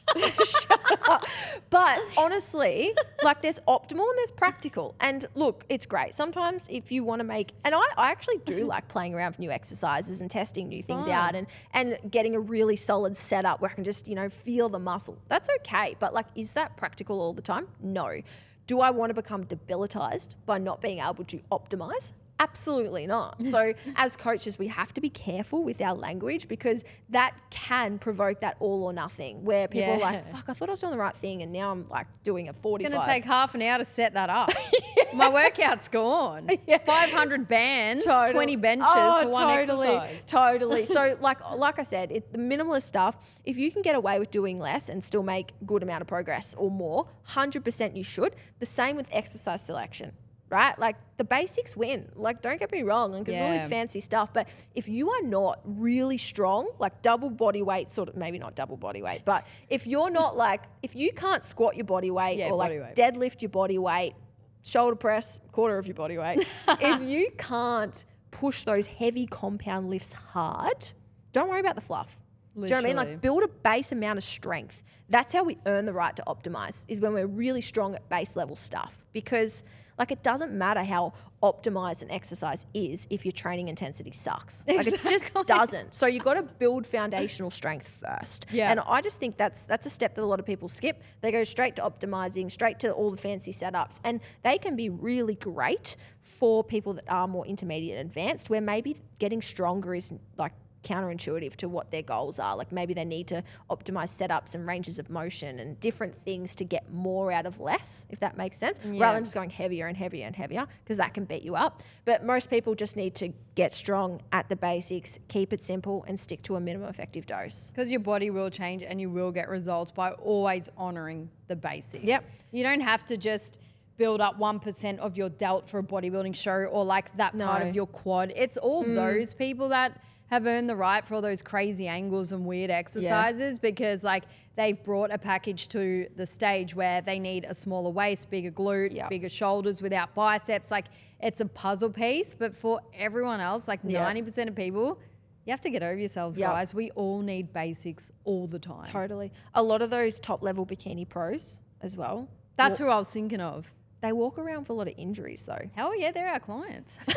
but honestly, like there's optimal and there's practical. And look, it's great. Sometimes if you want to make, and I, I actually do like playing around with new exercises and testing new things out and, and getting a really solid setup where I can just, you know, feel the muscle. That's okay. But like, is that practical all the time? No. Do I want to become debilitized by not being able to optimize? Absolutely not. [laughs] So, as coaches, we have to be careful with our language because that can provoke that all or nothing where people are like, fuck, I thought I was doing the right thing and now I'm like doing a 45. It's going to take half an hour to set that up. [laughs] My workout's gone. [laughs] 500 bands, Total- 20 benches Oh, for one totally, exercise. Totally. So, like, like I said, it, the minimalist stuff. If you can get away with doing less and still make good amount of progress or more, hundred percent you should. The same with exercise selection, right? Like the basics win. Like, don't get me wrong, like there's all this fancy stuff, but if you are not really strong, like double body weight, sort of maybe not double body weight, but if you're not like, if you can't squat your body weight Yeah, or like weight. deadlift your body weight, shoulder press, quarter of your body weight. [laughs] if you can't push those heavy compound lifts hard, don't worry about the fluff. Do you know what I mean? Like build a base amount of strength. That's how we earn the right to optimize, is when we're really strong at base level stuff. Because like it doesn't matter how optimized an exercise is if your training intensity sucks. Like it just doesn't. So you've got to build foundational strength first. Yeah. And I just think that's that's a step that a lot of people skip. They go straight to optimizing, straight to all the fancy setups, and they can be really great for people that are more intermediate and advanced, where maybe getting stronger is like counterintuitive to what their goals are. Like maybe they need to optimize setups and ranges of motion and different things to get more out of less, if that makes sense, Yeah. rather than just going heavier and heavier and heavier, because that can beat you up. But most people just need to get strong at the basics, keep it simple, and stick to a minimum effective dose. Because your body will change and you will get results by always honoring the basics. Yep. You don't have to just build up 1% of your delt for a bodybuilding show or like that part No. Mm. of your quad. It's all those people that have earned the right for all those crazy angles and weird exercises because like they've brought a package to the stage where they need a smaller waist, bigger glute, Yep. bigger shoulders without biceps. Like it's a puzzle piece, but for everyone else, like Yep. 90% of people, you have to get over yourselves, Yep. guys. We all need basics all the time. Totally. A lot of those top level bikini pros as well. That's who I was thinking of. They walk around with a lot of injuries though. Hell yeah, they're our clients. [laughs] [laughs] they're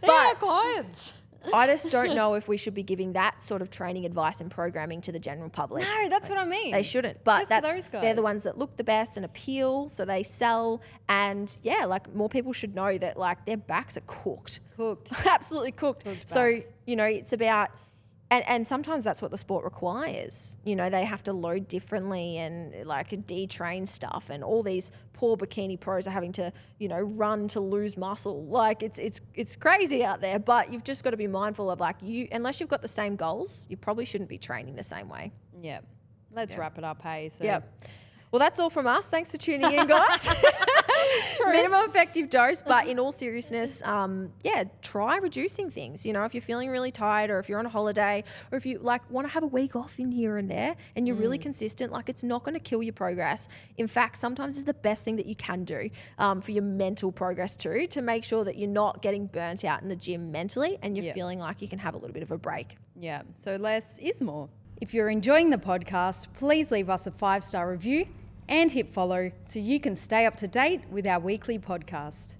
But- our clients. [laughs] I just don't know if we should be giving that sort of training advice and programming to the general public. No, that's what I mean. They shouldn't, but that's they're the ones that look the best and appeal, so they sell. And yeah, like more people should know that like their backs are cooked, Cooked. [laughs] absolutely cooked. Cooked so you know, it's about. And, and sometimes that's what the sport requires. You know, they have to load differently and like detrain stuff, and all these poor bikini pros are having to, you know, run to lose muscle. Like it's it's it's crazy out there. But you've just got to be mindful of like you, unless you've got the same goals, you probably shouldn't be training the same way. Yeah. Let's wrap it up, hey. So Yep. Well, that's all from us. Thanks for tuning in, guys. [laughs] [laughs] minimum effective dose. But in all seriousness, um, yeah, try reducing things. You know, if you're feeling really tired, or if you're on a holiday, or if you like want to have a week off in here and there, and you're really consistent, like it's not going to kill your progress. In fact, sometimes it's the best thing that you can do um, for your mental progress too, to make sure that you're not getting burnt out in the gym mentally, and you're Yeah. feeling like you can have a little bit of a break. Yeah, so less is more. If you're enjoying the podcast, please leave us a five star review and hit follow so you can stay up to date with our weekly podcast.